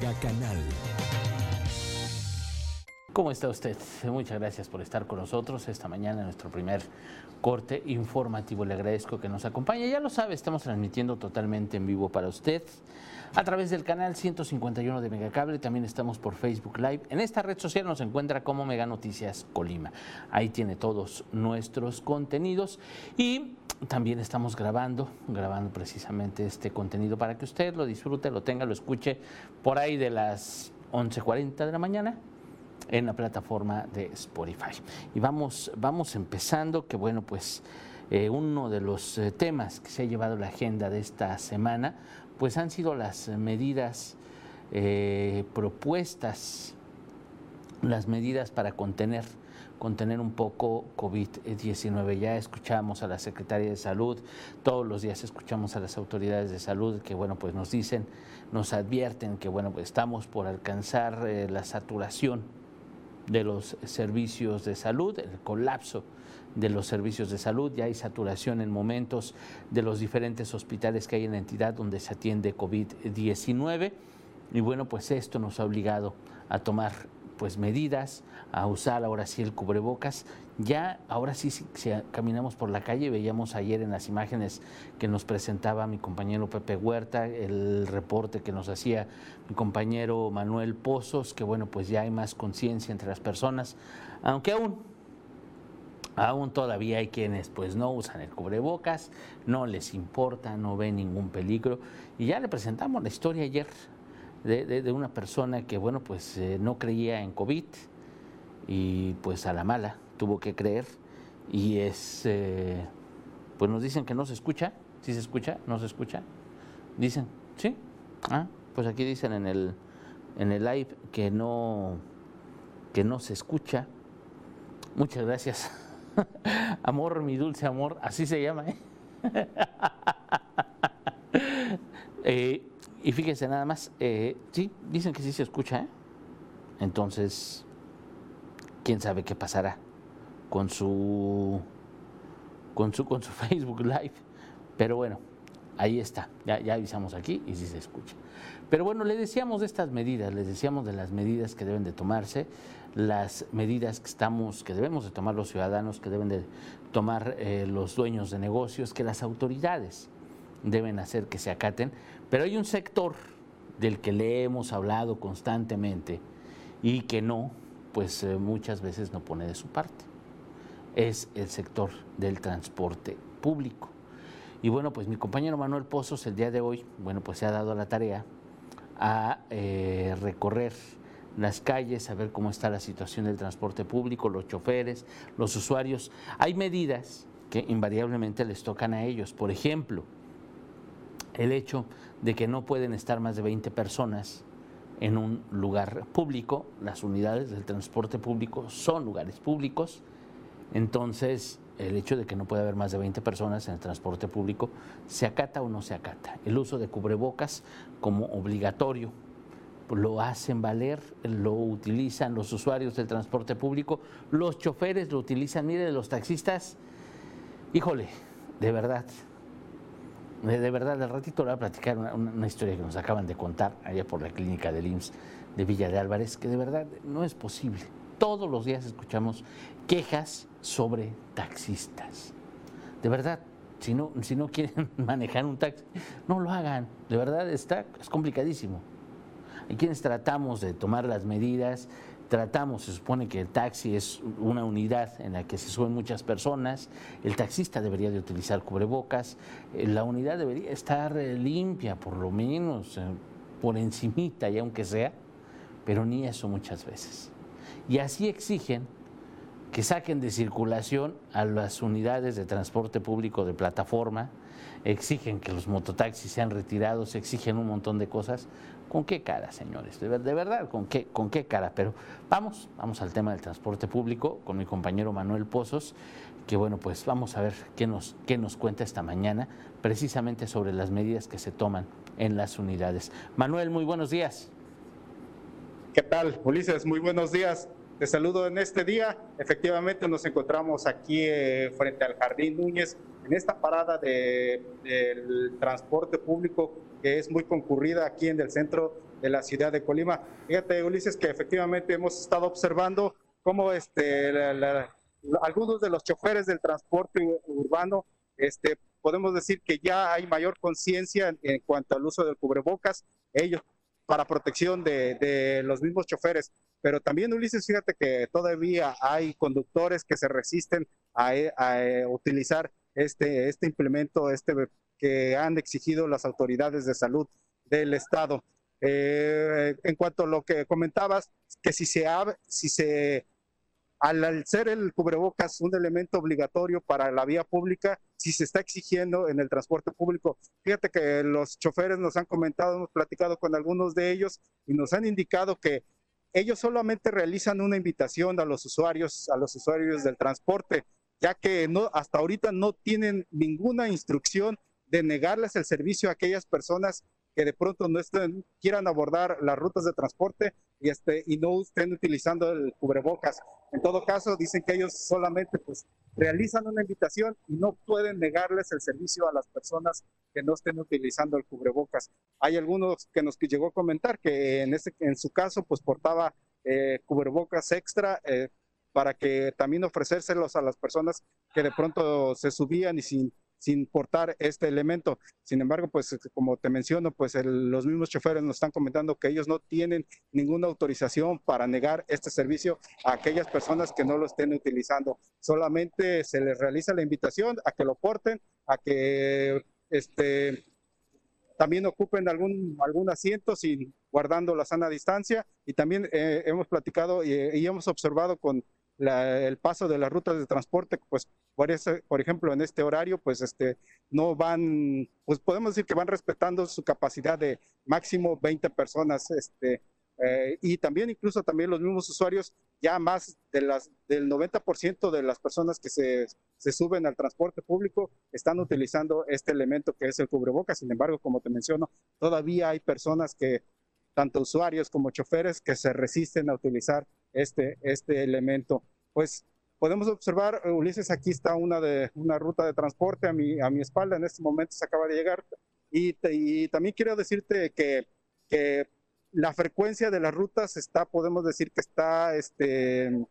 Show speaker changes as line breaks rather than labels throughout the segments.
Mega Canal.
¿Cómo está usted? Muchas gracias por estar con nosotros esta mañana en nuestro primer corte informativo. Le agradezco que nos acompañe. Ya lo sabe, estamos transmitiendo totalmente en vivo para usted a través del canal 151 de Megacable. También estamos por Facebook Live. En esta red social nos encuentra como Mega Noticias Colima. Ahí tiene todos nuestros contenidos y también estamos grabando, grabando precisamente este contenido para que usted lo disfrute, lo tenga, lo escuche por ahí de las 11.40 de la mañana en la plataforma de Spotify. Y vamos, vamos empezando, que bueno, pues eh, uno de los eh, temas que se ha llevado la agenda de esta semana, pues han sido las medidas eh, propuestas, las medidas para contener contener un poco COVID-19. Ya escuchamos a la Secretaria de Salud, todos los días escuchamos a las autoridades de salud que, bueno, pues nos dicen, nos advierten que, bueno, pues estamos por alcanzar la saturación de los servicios de salud, el colapso de los servicios de salud, ya hay saturación en momentos de los diferentes hospitales que hay en la entidad donde se atiende COVID-19 y bueno, pues esto nos ha obligado a tomar pues medidas, a usar ahora sí el cubrebocas. Ya, ahora sí, si, caminamos por la calle, veíamos ayer en las imágenes que nos presentaba mi compañero Pepe Huerta, el reporte que nos hacía mi compañero Manuel Pozos, que bueno, pues ya hay más conciencia entre las personas, aunque aún Aún todavía hay quienes pues no usan el cubrebocas, no les importa, no ven ningún peligro. Y ya le presentamos la historia ayer de, una persona que, bueno, pues eh, no creía en COVID y pues a la mala tuvo que creer y es, eh, pues nos dicen que no se escucha, ¿sí se escucha? ¿No se escucha? Dicen, ¿sí? Ah, pues aquí dicen en el, en el live que no, que no se escucha. Muchas gracias. amor, mi dulce amor, así se llama, ¿eh? eh y fíjese nada más, eh, sí, dicen que sí se escucha, ¿eh? Entonces, quién sabe qué pasará con su, con su, con su Facebook Live. Pero bueno, ahí está, ya, ya avisamos aquí y sí se escucha. Pero bueno, le decíamos de estas medidas, les decíamos de las medidas que deben de tomarse, las medidas que estamos, que debemos de tomar los ciudadanos, que deben de tomar eh, los dueños de negocios, que las autoridades deben hacer que se acaten, pero hay un sector del que le hemos hablado constantemente y que no, pues eh, muchas veces no pone de su parte. Es el sector del transporte público. Y bueno, pues mi compañero Manuel Pozos el día de hoy, bueno, pues se ha dado la tarea a eh, recorrer las calles, a ver cómo está la situación del transporte público, los choferes, los usuarios. Hay medidas que invariablemente les tocan a ellos. Por ejemplo, el hecho de que no pueden estar más de 20 personas en un lugar público, las unidades del transporte público son lugares públicos, entonces el hecho de que no pueda haber más de 20 personas en el transporte público, ¿se acata o no se acata? El uso de cubrebocas como obligatorio, lo hacen valer, lo utilizan los usuarios del transporte público, los choferes lo utilizan, mire, los taxistas, híjole, de verdad, de, verdad, al ratito le voy a platicar una, historia que nos acaban de contar allá por la clínica del IMSS de Villa de Álvarez, que de verdad no es posible. Todos los días escuchamos quejas sobre taxistas. De verdad, si no, si no quieren manejar un taxi, no lo hagan. De verdad, está, es complicadísimo. Hay quienes tratamos de tomar las medidas, tratamos, se supone que el taxi es una unidad en la que se suben muchas personas, el taxista debería de utilizar cubrebocas, eh, la unidad debería estar eh, limpia por lo menos, eh, por encimita y aunque sea, pero ni eso muchas veces. Y así exigen que saquen de circulación a las unidades de transporte público de plataforma, exigen que los mototaxis sean retirados, exigen un montón de cosas, ¿Con qué cara, señores? De, verdad, ¿con qué, ¿con qué cara? Pero vamos, vamos al tema del transporte público con mi compañero Manuel Pozos, que bueno, pues vamos a ver qué nos, qué nos cuenta esta mañana precisamente sobre las medidas que se toman en las unidades. Manuel, muy buenos días.
¿Qué tal, Ulises? Muy buenos días. Te saludo en este día. Efectivamente nos encontramos aquí eh, frente al Jardín Núñez, en esta parada del transporte público que es muy concurrida aquí en el centro de la ciudad de Colima. Fíjate, Ulises, que efectivamente hemos estado observando cómo este, algunos de los choferes del transporte urbano, este, podemos decir que ya hay mayor conciencia en, cuanto al uso del cubrebocas, ellos para protección de, los mismos choferes. Pero también, Ulises, fíjate que todavía hay conductores que se resisten a, a utilizar este, este implemento este, que han exigido las autoridades de salud del Estado. Eh, en cuanto a lo que comentabas, que si se, si se al ser el cubrebocas un elemento obligatorio para la vía pública, si se está exigiendo en el transporte público. Fíjate que los choferes nos han comentado, hemos platicado con algunos de ellos y nos han indicado que ellos solamente realizan una invitación a los usuarios, a los usuarios del transporte, ya que no, hasta ahorita no tienen ninguna instrucción de negarles el servicio a aquellas personas que de pronto no estén, quieran abordar las rutas de transporte y, este, y no estén utilizando el cubrebocas. En todo caso, dicen que ellos solamente pues, realizan una invitación y no pueden negarles el servicio a las personas que no estén utilizando el cubrebocas. Hay algunos que nos llegó a comentar que en, ese, en su caso pues portaba eh, cubrebocas extra eh, para que también ofrecérselos a las personas que de pronto se subían y sin sin portar este elemento. Sin embargo, pues como te menciono, pues los mismos choferes nos están comentando que ellos no tienen ninguna autorización para negar este servicio a aquellas personas que no lo estén utilizando. Solamente se les realiza la invitación a que lo porten, a que este, también ocupen algún, algún asiento sin guardando la sana distancia y también eh, hemos platicado y hemos observado con el paso de las rutas de transporte, pues por, por ejemplo, en este horario, pues este, no van, pues podemos decir que van respetando su capacidad de máximo 20 personas, este, eh, y también incluso también los mismos usuarios, ya más de las, del 90% de las personas que se, se, suben al transporte público están utilizando este elemento que es el cubrebocas. Sin embargo, como te menciono, todavía hay personas que, tanto usuarios como choferes, que se resisten a utilizar este, este elemento. Pues podemos observar, eh, Ulises, aquí está una, de, una ruta de transporte a mi, a mi espalda, en este momento se acaba de llegar. Y, y también quiero decirte que, que, la frecuencia de las rutas está, podemos decir que está, este,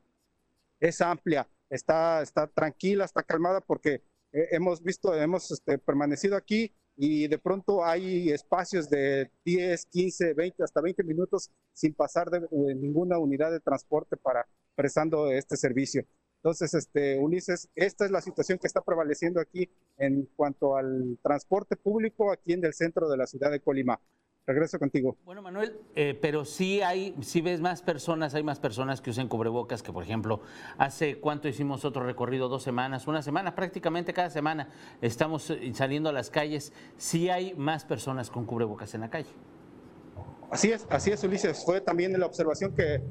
es amplia, está, está tranquila, está calmada, porque eh, hemos visto, hemos este, permanecido aquí y de pronto hay espacios de 10, 15, 20, hasta 20 minutos sin pasar de, ninguna unidad de transporte para prestando este servicio. Entonces, este, Ulises, esta es la situación que está prevaleciendo aquí en cuanto al transporte público aquí en el centro de la ciudad de Colima. Regreso contigo.
Bueno, Manuel, eh, pero sí hay, si ves más personas, hay más personas que usen cubrebocas que, por ejemplo, hace cuánto hicimos otro recorrido, dos semanas, una semana, prácticamente cada semana estamos eh, saliendo a las calles. Sí hay más personas con cubrebocas en la calle.
Así es, así es, Ulises. Fue también la observación que,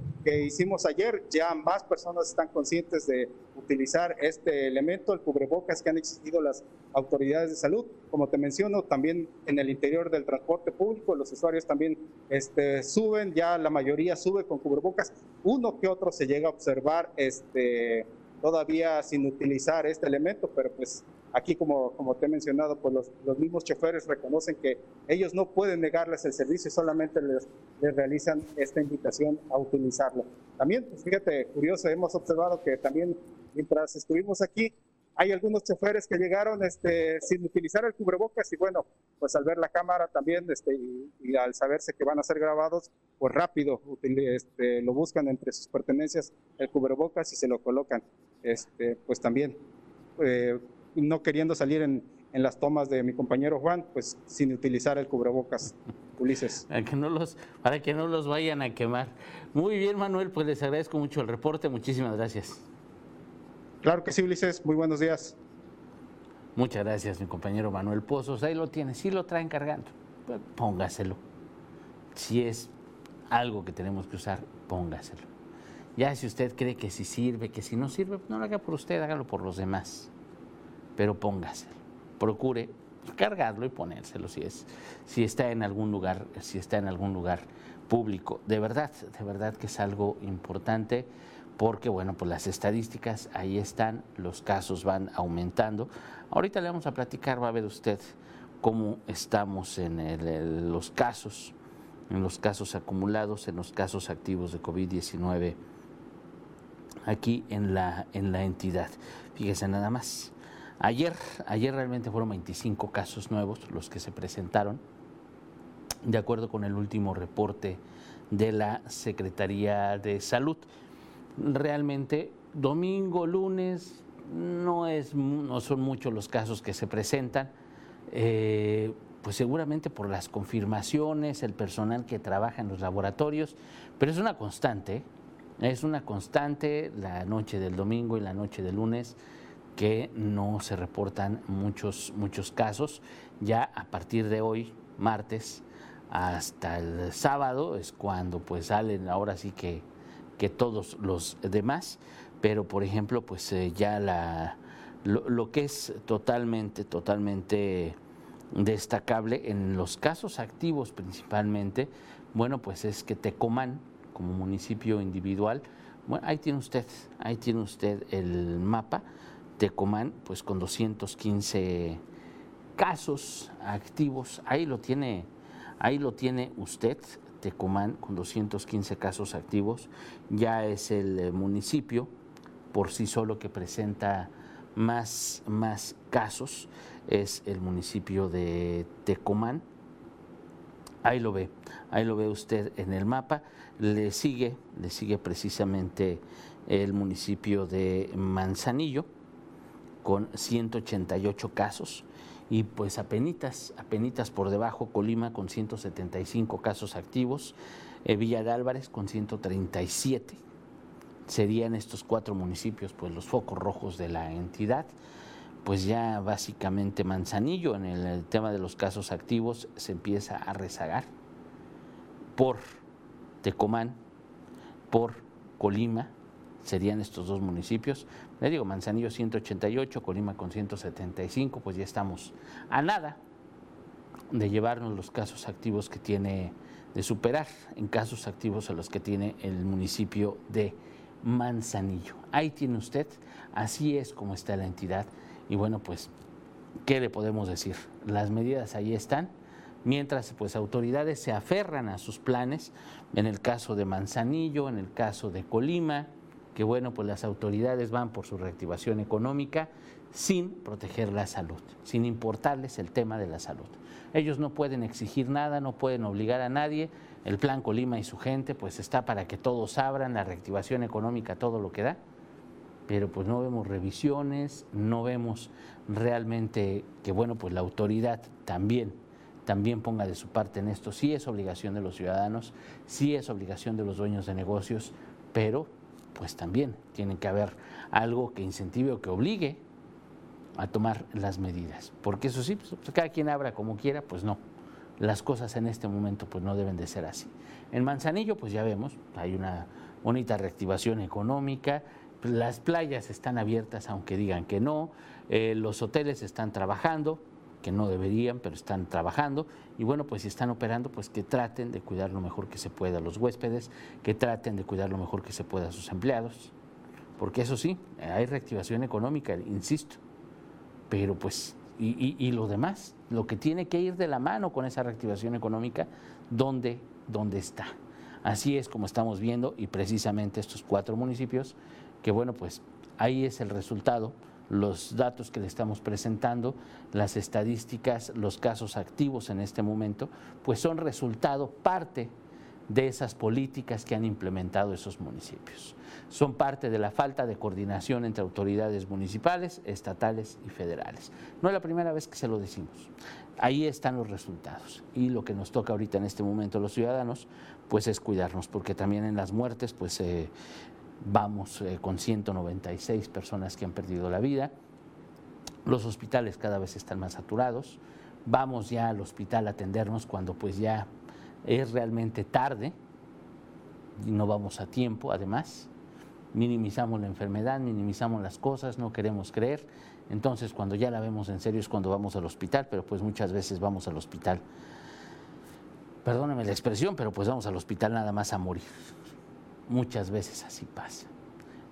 hicimos ayer. Ya más personas están conscientes de utilizar este elemento, el cubrebocas que han exigido las autoridades de salud. Como te menciono, también en el interior del transporte público, los usuarios también este, suben, ya la mayoría sube con cubrebocas. Uno que otro se llega a observar este, todavía sin utilizar este elemento, pero pues Aquí, como, como te he mencionado, pues los, los, mismos choferes reconocen que ellos no pueden negarles el servicio, solamente les, les realizan esta invitación a utilizarlo. También, pues fíjate, curioso, hemos observado que también mientras estuvimos aquí, hay algunos choferes que llegaron este, sin utilizar el cubrebocas y bueno, pues al ver la cámara también este, y, al saberse que van a ser grabados, pues rápido este, lo buscan entre sus pertenencias el cubrebocas y se lo colocan. Este, pues también eh, no queriendo salir en, las tomas de mi compañero Juan, pues sin utilizar el cubrebocas. Ulises.
Para que, no los, para que no los vayan a quemar. Muy bien, Manuel, pues les agradezco mucho el reporte. Muchísimas gracias.
Claro que sí, Ulises. Muy buenos días.
Muchas gracias, mi compañero Manuel Pozos. Ahí lo tiene. Si lo traen cargando, pues póngaselo. Si es algo que tenemos que usar, póngaselo. Ya si usted cree que si sirve, que si no sirve, no lo haga por usted, hágalo por los demás pero póngaselo. Procure cargarlo y ponérselo si, es, si está en algún lugar, si está en algún lugar público. De verdad, de verdad que es algo importante porque, bueno, pues las estadísticas ahí están, los casos van aumentando. Ahorita le vamos a platicar, va a ver usted cómo estamos en los casos en los casos acumulados, en los casos activos de COVID-19 aquí en la, en la entidad. Fíjese nada más. Ayer, ayer realmente fueron 25 casos nuevos los que se presentaron, de acuerdo con el último reporte de la Secretaría de Salud. Realmente, domingo, lunes, no, es, no son muchos los casos que se presentan. Eh, pues seguramente por las confirmaciones, el personal que trabaja en los laboratorios, pero es una constante, es una constante la noche del domingo y la noche del lunes que no se reportan muchos, muchos casos. Ya a partir de hoy, martes, hasta el sábado es cuando pues salen ahora sí que, que todos los demás, pero por ejemplo pues eh, ya la, lo, que es totalmente, totalmente destacable en los casos activos principalmente, bueno pues es que Tecomán como municipio individual, bueno, ahí tiene usted, ahí tiene usted el mapa, Tecomán, pues con 215 casos activos, ahí lo tiene, ahí lo tiene usted, Tecomán, con 215 casos activos, ya es el eh, municipio por sí solo que presenta más, más casos, es el municipio de Tecomán, ahí lo ve, ahí lo ve usted en el mapa. Le sigue, le sigue precisamente el municipio de Manzanillo con 188 casos y pues apenitas, apenitas por debajo Colima con 175 casos activos, eh, Villa de Álvarez con 137. Serían estos cuatro municipios pues los focos rojos de la entidad. Pues ya básicamente Manzanillo en el tema de los casos activos se empieza a rezagar por Tecomán por Colima, serían estos dos municipios. Le digo, Manzanillo 188, Colima con 175, pues ya estamos a nada de llevarnos los casos activos que tiene, de superar en casos activos a los que tiene el municipio de Manzanillo. Ahí tiene usted, así es como está la entidad. Y bueno, pues, ¿qué le podemos decir? Las medidas ahí están mientras pues autoridades se aferran a sus planes, en el caso de Manzanillo, en el caso de Colima, que bueno, pues las autoridades van por su reactivación económica sin proteger la salud, sin importarles el tema de la salud. Ellos no pueden exigir nada, no pueden obligar a nadie. El plan Colima y su gente pues está para que todos abran, la reactivación económica, todo lo que da. Pero pues no vemos revisiones, no vemos realmente que bueno, pues la autoridad también también ponga de su parte en esto. Sí es obligación de los ciudadanos, sí es obligación de los dueños de negocios, pero pues también tiene que haber algo que incentive o que obligue a tomar las medidas. Porque eso sí, pues, cada quien abra como quiera, pues no. Las cosas en este momento pues no deben de ser así. En Manzanillo pues ya vemos, hay una bonita reactivación económica, las playas están abiertas aunque digan que no, eh, los hoteles están trabajando, que no deberían, pero están trabajando. Y bueno, pues si están operando, pues que traten de cuidar lo mejor que se pueda a los huéspedes, que traten de cuidar lo mejor que se pueda a sus empleados. Porque eso sí, hay reactivación económica, insisto. Pero pues, y, y, lo demás, lo que tiene que ir de la mano con esa reactivación económica, ¿dónde, dónde está? Así es como estamos viendo y precisamente estos cuatro municipios, que bueno, pues ahí es el resultado los datos que le estamos presentando, las estadísticas, los casos activos en este momento, pues son resultado, parte de esas políticas que han implementado esos municipios. Son parte de la falta de coordinación entre autoridades municipales, estatales y federales. No es la primera vez que se lo decimos. Ahí están los resultados. Y lo que nos toca ahorita en este momento a los ciudadanos, pues es cuidarnos, porque también en las muertes, pues eh, vamos eh, con 196 personas que han perdido la vida. Los hospitales cada vez están más saturados. Vamos ya al hospital a atendernos cuando pues ya es realmente tarde y no vamos a tiempo además. Minimizamos la enfermedad, minimizamos las cosas, no queremos creer. Entonces cuando ya la vemos en serio es cuando vamos al hospital, pero pues muchas veces vamos al hospital. Perdóneme la expresión, pero pues vamos al hospital nada más a morir. Muchas veces así pasa.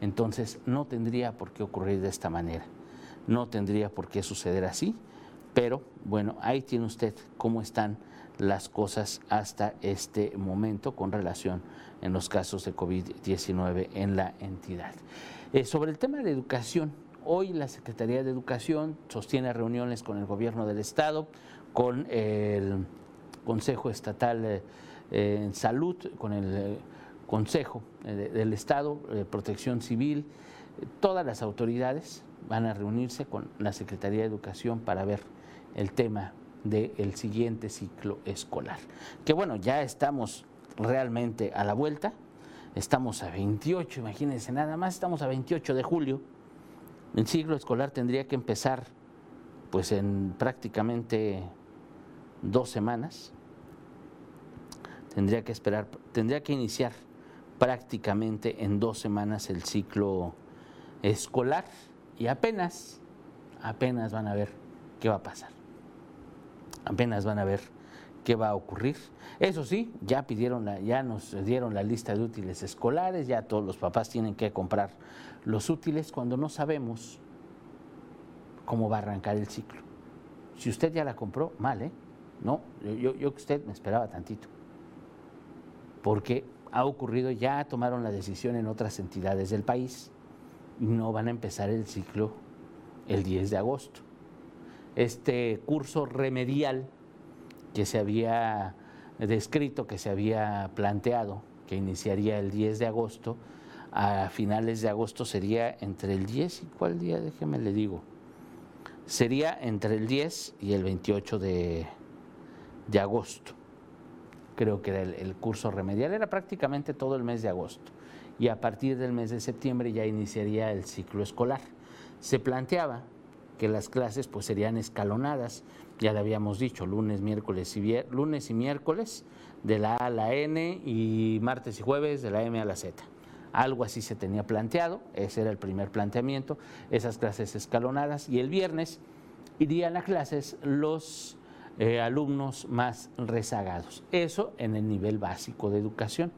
Entonces no tendría por qué ocurrir de esta manera, no tendría por qué suceder así, pero bueno, ahí tiene usted cómo están las cosas hasta este momento con relación en los casos de COVID-19 en la entidad. Eh, sobre el tema de educación, hoy la Secretaría de Educación sostiene reuniones con el gobierno del Estado, con el Consejo Estatal eh, en Salud, con el eh, Consejo del Estado, de Protección Civil, todas las autoridades van a reunirse con la Secretaría de Educación para ver el tema del siguiente ciclo escolar. Que bueno, ya estamos realmente a la vuelta, estamos a 28, imagínense nada más, estamos a 28 de julio. El ciclo escolar tendría que empezar pues en prácticamente dos semanas. Tendría que esperar, tendría que iniciar prácticamente en dos semanas el ciclo escolar y apenas, apenas van a ver qué va a pasar. Apenas van a ver qué va a ocurrir. Eso sí, ya pidieron, la, ya nos dieron la lista de útiles escolares, ya todos los papás tienen que comprar los útiles cuando no sabemos cómo va a arrancar el ciclo. Si usted ya la compró, mal, ¿eh? No, yo, que usted me esperaba tantito. Porque ha ocurrido, ya tomaron la decisión en otras entidades del país no van a empezar el ciclo el 10 de agosto. Este curso remedial que se había descrito, que se había planteado, que iniciaría el 10 de agosto, a finales de agosto sería entre el 10 y cuál día, déjeme le digo, sería entre el 10 y el 28 de, de agosto. Creo que era el curso remedial, era prácticamente todo el mes de agosto y a partir del mes de septiembre ya iniciaría el ciclo escolar. Se planteaba que las clases pues serían escalonadas, ya le habíamos dicho, lunes, miércoles y lunes y miércoles de la A a la N y martes y jueves de la M a la Z. Algo así se tenía planteado, ese era el primer planteamiento, esas clases escalonadas y el viernes irían a clases los eh, alumnos más rezagados. Eso en el nivel básico de educación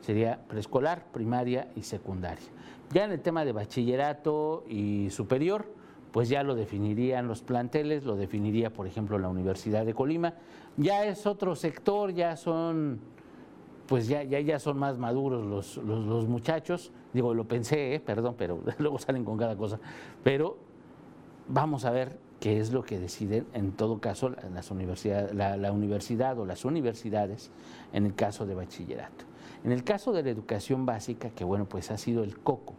sería preescolar, primaria y secundaria. Ya en el tema de bachillerato y superior, pues ya lo definirían los planteles, lo definiría, por ejemplo, la Universidad de Colima. Ya es otro sector, ya son, pues ya, ya, ya son más maduros los, los, muchachos. Digo, lo pensé, ¿eh? perdón, pero luego salen con cada cosa. Pero vamos a ver qué es lo que deciden, en todo caso, las la universidad o las universidades en el caso de bachillerato. En el caso de la educación básica, que bueno, pues ha sido el coco,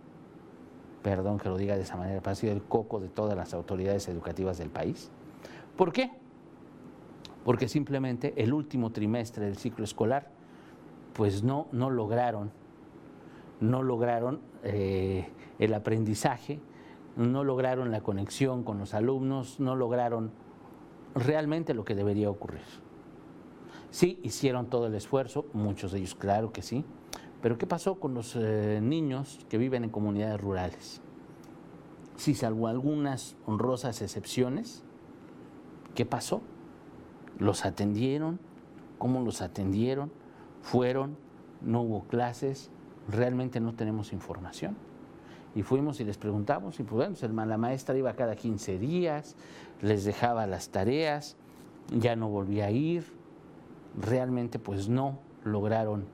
perdón que lo diga de esa manera, pero ha sido el coco de todas las autoridades educativas del país. ¿Por qué? Porque simplemente el último trimestre del ciclo escolar, pues no, no lograron, no lograron eh, el aprendizaje, no lograron la conexión con los alumnos, no lograron realmente lo que debería ocurrir. Sí, hicieron todo el esfuerzo, muchos de ellos, claro que sí. Pero ¿qué pasó con los eh, niños que viven en comunidades rurales? Sí, salvo algunas honrosas excepciones, ¿qué pasó? ¿Los atendieron? ¿Cómo los atendieron? ¿Fueron? ¿No hubo clases? Realmente no tenemos información. Y fuimos y les preguntamos, y pues bueno, la maestra iba cada 15 días, les dejaba las tareas, ya no volvía a ir, realmente pues no lograron.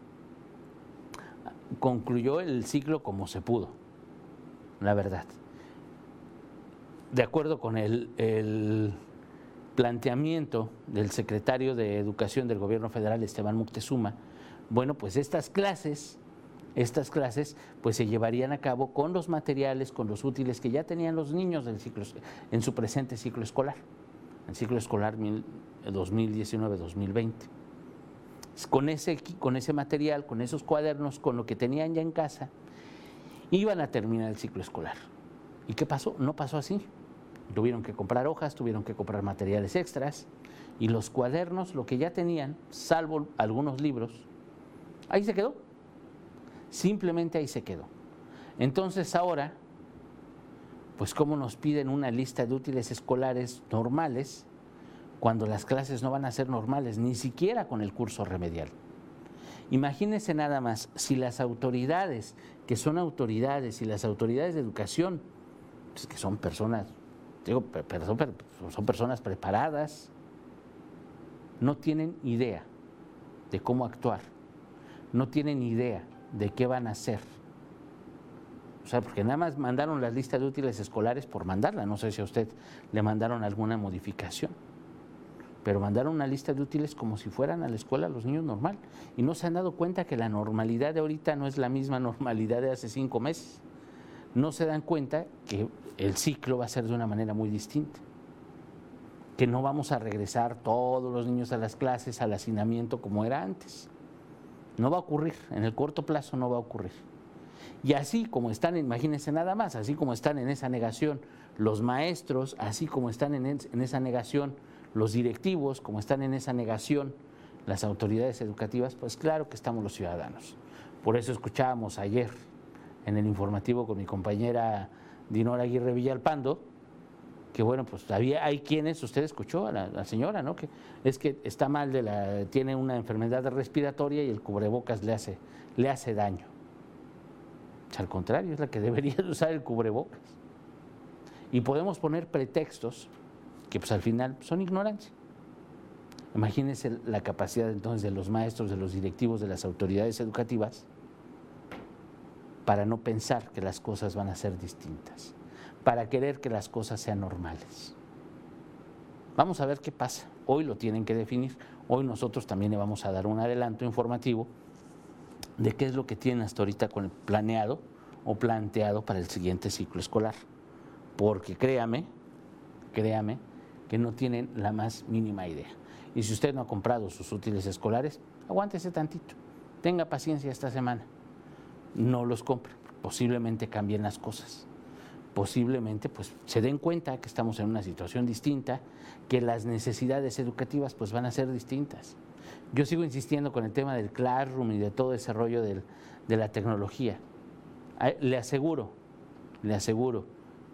Concluyó el ciclo como se pudo, la verdad. De acuerdo con el, el planteamiento del secretario de Educación del Gobierno Federal, Esteban Moctezuma, bueno, pues estas clases, estas clases, pues se llevarían a cabo con los materiales, con los útiles que ya tenían los niños del ciclo, en su presente ciclo escolar, el ciclo escolar 2019-2020 con ese, con ese material, con esos cuadernos, con lo que tenían ya en casa, iban a terminar el ciclo escolar. ¿Y qué pasó? No pasó así. Tuvieron que comprar hojas, tuvieron que comprar materiales extras y los cuadernos, lo que ya tenían, salvo algunos libros, ahí se quedó. Simplemente ahí se quedó. Entonces ahora, pues como nos piden una lista de útiles escolares normales, cuando las clases no van a ser normales, ni siquiera con el curso remedial. Imagínense nada más, si las autoridades, que son autoridades, y las autoridades de educación, pues, que son personas, digo, son personas preparadas, no tienen idea de cómo actuar, no tienen idea de qué van a hacer. O sea, porque nada más mandaron las listas de útiles escolares por mandarla. No sé si a usted le mandaron alguna modificación. Pero mandaron una lista de útiles como si fueran a la escuela los niños normal. Y no se han dado cuenta que la normalidad de ahorita no es la misma normalidad de hace cinco meses. No se dan cuenta que el ciclo va a ser de una manera muy distinta que no vamos a regresar todos los niños a las clases, al hacinamiento como era antes. No va a ocurrir, en el corto plazo no va a ocurrir. Y así como están, imagínense nada más, así como están en esa negación los maestros, así como están en, en esa negación los directivos, como están en esa negación las autoridades educativas, pues claro que estamos los ciudadanos. Por eso escuchábamos ayer en el informativo con mi compañera Dinora Aguirre Villalpando, que bueno, pues todavía hay quienes, usted escuchó a la, señora, ¿no? Que es que está mal de la, tiene una enfermedad respiratoria y el cubrebocas le hace, le hace daño. al contrario, es la que debería usar el cubrebocas. Y podemos poner pretextos que pues al final son ignorancia. Imagínense la capacidad entonces de los maestros, de los directivos, de las autoridades educativas para no pensar que las cosas van a ser distintas para querer que las cosas sean normales. Vamos a ver qué pasa. Hoy lo tienen que definir. Hoy nosotros también le vamos a dar un adelanto informativo de qué es lo que tienen hasta ahorita planeado o planteado para el siguiente ciclo escolar. Porque créame, créame, que no tienen la más mínima idea. Y si usted no ha comprado sus útiles escolares, aguántese tantito. Tenga paciencia esta semana. No los compre. Posiblemente cambien las cosas posiblemente pues, se den cuenta que estamos en una situación distinta, que las necesidades educativas pues, van a ser distintas. Yo sigo insistiendo con el tema del Classroom y de todo ese rollo de la tecnología. Le aseguro, le aseguro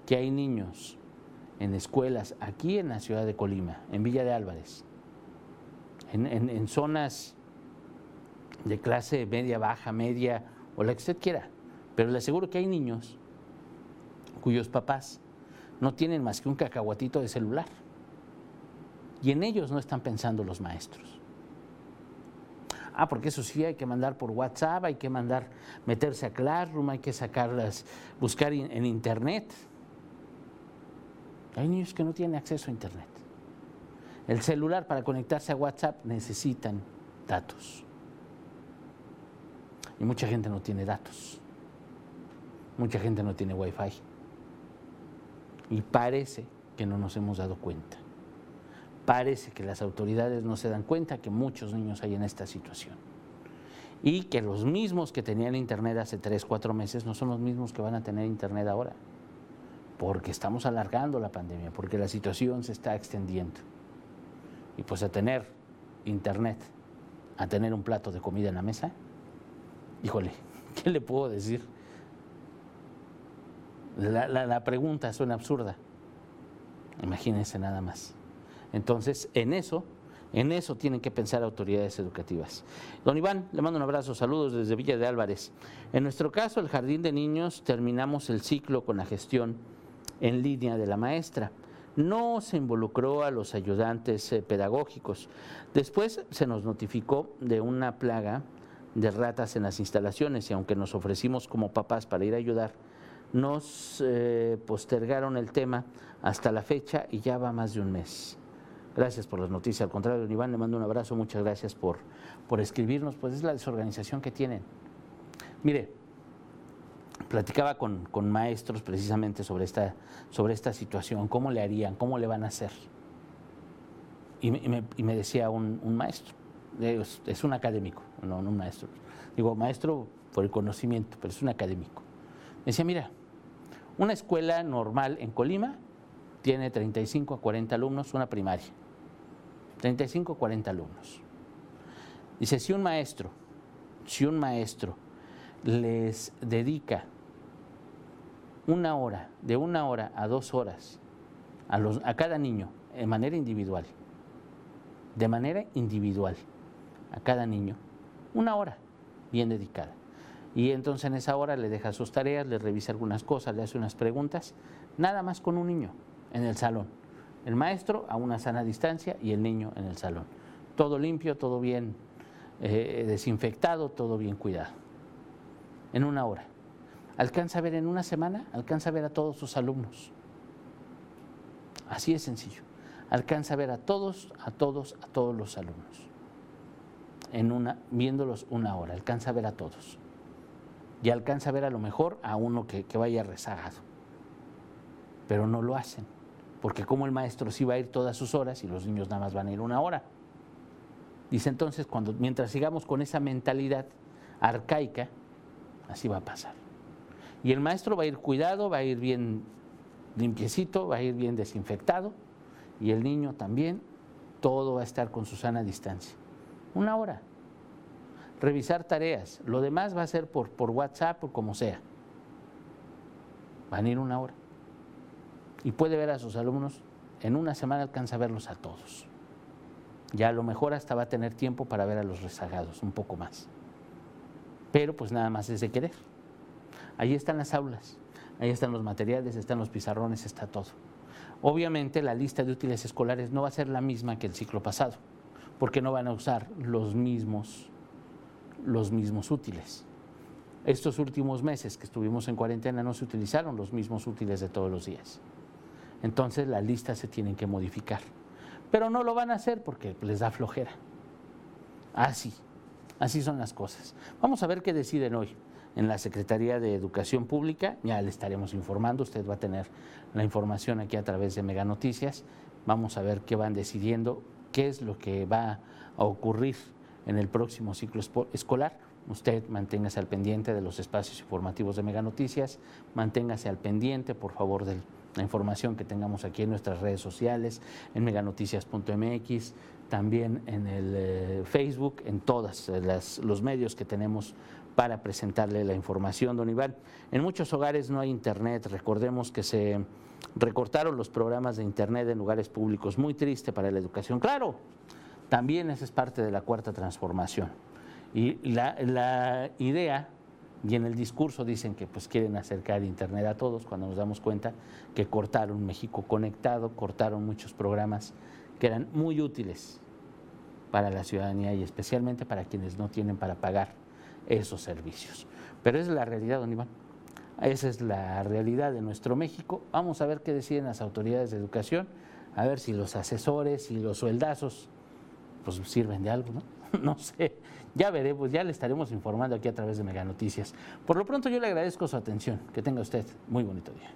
que hay niños en escuelas aquí en la ciudad de Colima, en Villa de Álvarez, en, en zonas de clase media, baja, media o la que usted quiera, pero le aseguro que hay niños cuyos papás no tienen más que un cacahuatito de celular. Y en ellos no están pensando los maestros. Ah, porque eso sí, hay que mandar por WhatsApp, hay que mandar, meterse a Classroom, hay que sacarlas, buscar en Internet. Hay niños que no tienen acceso a Internet. El celular para conectarse a WhatsApp necesitan datos. Y mucha gente no tiene datos. Mucha gente no tiene Wi-Fi. Y parece que no nos hemos dado cuenta. Parece que las autoridades no se dan cuenta que muchos niños hay en esta situación. Y que los mismos que tenían internet hace tres, cuatro meses no son los mismos que van a tener internet ahora. Porque estamos alargando la pandemia, porque la situación se está extendiendo. Y pues a tener internet, a tener un plato de comida en la mesa, híjole, ¿qué le puedo decir? La, pregunta suena absurda. Imagínense nada más. Entonces, en eso, en eso tienen que pensar autoridades educativas. Don Iván, le mando un abrazo, saludos desde Villa de Álvarez. En nuestro caso, el Jardín de Niños, terminamos el ciclo con la gestión en línea de la maestra. No se involucró a los ayudantes eh, pedagógicos. Después se nos notificó de una plaga de ratas en las instalaciones y aunque nos ofrecimos como papás para ir a ayudar, nos eh, postergaron el tema hasta la fecha y ya va más de un mes. Gracias por las noticias. Al contrario, Iván, le mando un abrazo. Muchas gracias por, por escribirnos. Pues es la desorganización que tienen. Mire, platicaba con, maestros precisamente sobre esta, sobre esta situación, cómo le harían, cómo le van a hacer. Y me, decía un, maestro, es, un académico, no un maestro. Digo, maestro por el conocimiento, pero es un académico. Me decía, mira, una escuela normal en Colima tiene 35 a 40 alumnos, una primaria. 35 a 40 alumnos. Dice, si un maestro, si un maestro les dedica una hora, de una hora a dos horas a, cada niño, de manera individual, de manera individual, a cada niño, una hora bien dedicada y entonces en esa hora le deja sus tareas, le revisa algunas cosas, le hace unas preguntas, nada más con un niño en el salón. El maestro a una sana distancia y el niño en el salón. todo limpio, todo bien eh, desinfectado, todo bien cuidado. En una hora. Alcanza a ver en una semana, alcanza a ver a todos sus alumnos. Así es sencillo. Alcanza a ver a todos, a todos, a todos los alumnos. En una, viéndolos una hora, alcanza a ver a todos. Y alcanza a ver a lo mejor a uno que, que vaya rezagado. Pero no lo hacen. Porque como el maestro sí va a ir todas sus horas y los niños nada más van a ir una hora. Dice entonces, cuando, mientras sigamos con esa mentalidad arcaica, así va a pasar. Y el maestro va a ir cuidado, va a ir bien limpiecito, va a ir bien desinfectado, y el niño también, todo va a estar con su sana distancia. Una hora. Revisar tareas, lo demás va a ser por, WhatsApp o como sea. Van a ir una hora. Y puede ver a sus alumnos, en una semana alcanza a verlos a todos. Ya a lo mejor hasta va a tener tiempo para ver a los rezagados, un poco más. Pero pues nada más es de querer. Ahí están las aulas, ahí están los materiales, están los pizarrones, está todo. Obviamente la lista de útiles escolares no va a ser la misma que el ciclo pasado, porque no van a usar los mismos, los mismos útiles. Estos últimos meses que estuvimos en cuarentena no se utilizaron los mismos útiles de todos los días. Entonces las listas se tienen que modificar pero no lo van a hacer porque les da flojera. Así, así son las cosas. Vamos a ver qué deciden hoy en la Secretaría de Educación Pública. Ya le estaremos informando, usted va a tener la información aquí a través de Mega Noticias. Vamos a ver qué van decidiendo, qué es lo que va a ocurrir en el próximo ciclo escolar. Usted manténgase al pendiente de los espacios informativos de Mega Noticias, manténgase al pendiente, por favor, del la información que tengamos aquí en nuestras redes sociales, en meganoticias.mx, también en el eh, Facebook, en todos los medios que tenemos para presentarle la información, don Iván. En muchos hogares no hay internet, recordemos que se recortaron los programas de internet en lugares públicos, muy triste para la educación. Claro, también esa es parte de la cuarta transformación. Y la, idea y en el discurso dicen que pues quieren acercar Internet a todos, cuando nos damos cuenta que cortaron México Conectado, cortaron muchos programas que eran muy útiles para la ciudadanía y especialmente para quienes no tienen para pagar esos servicios. Pero esa es la realidad, don Iván. Esa es la realidad de nuestro México. Vamos a ver qué deciden las autoridades de educación, a ver si los asesores y los sueldazos pues sirven de algo, ¿no? No sé, ya veremos, ya le estaremos informando aquí a través de Mega Noticias. Por lo pronto yo le agradezco su atención. Que tenga usted muy bonito día.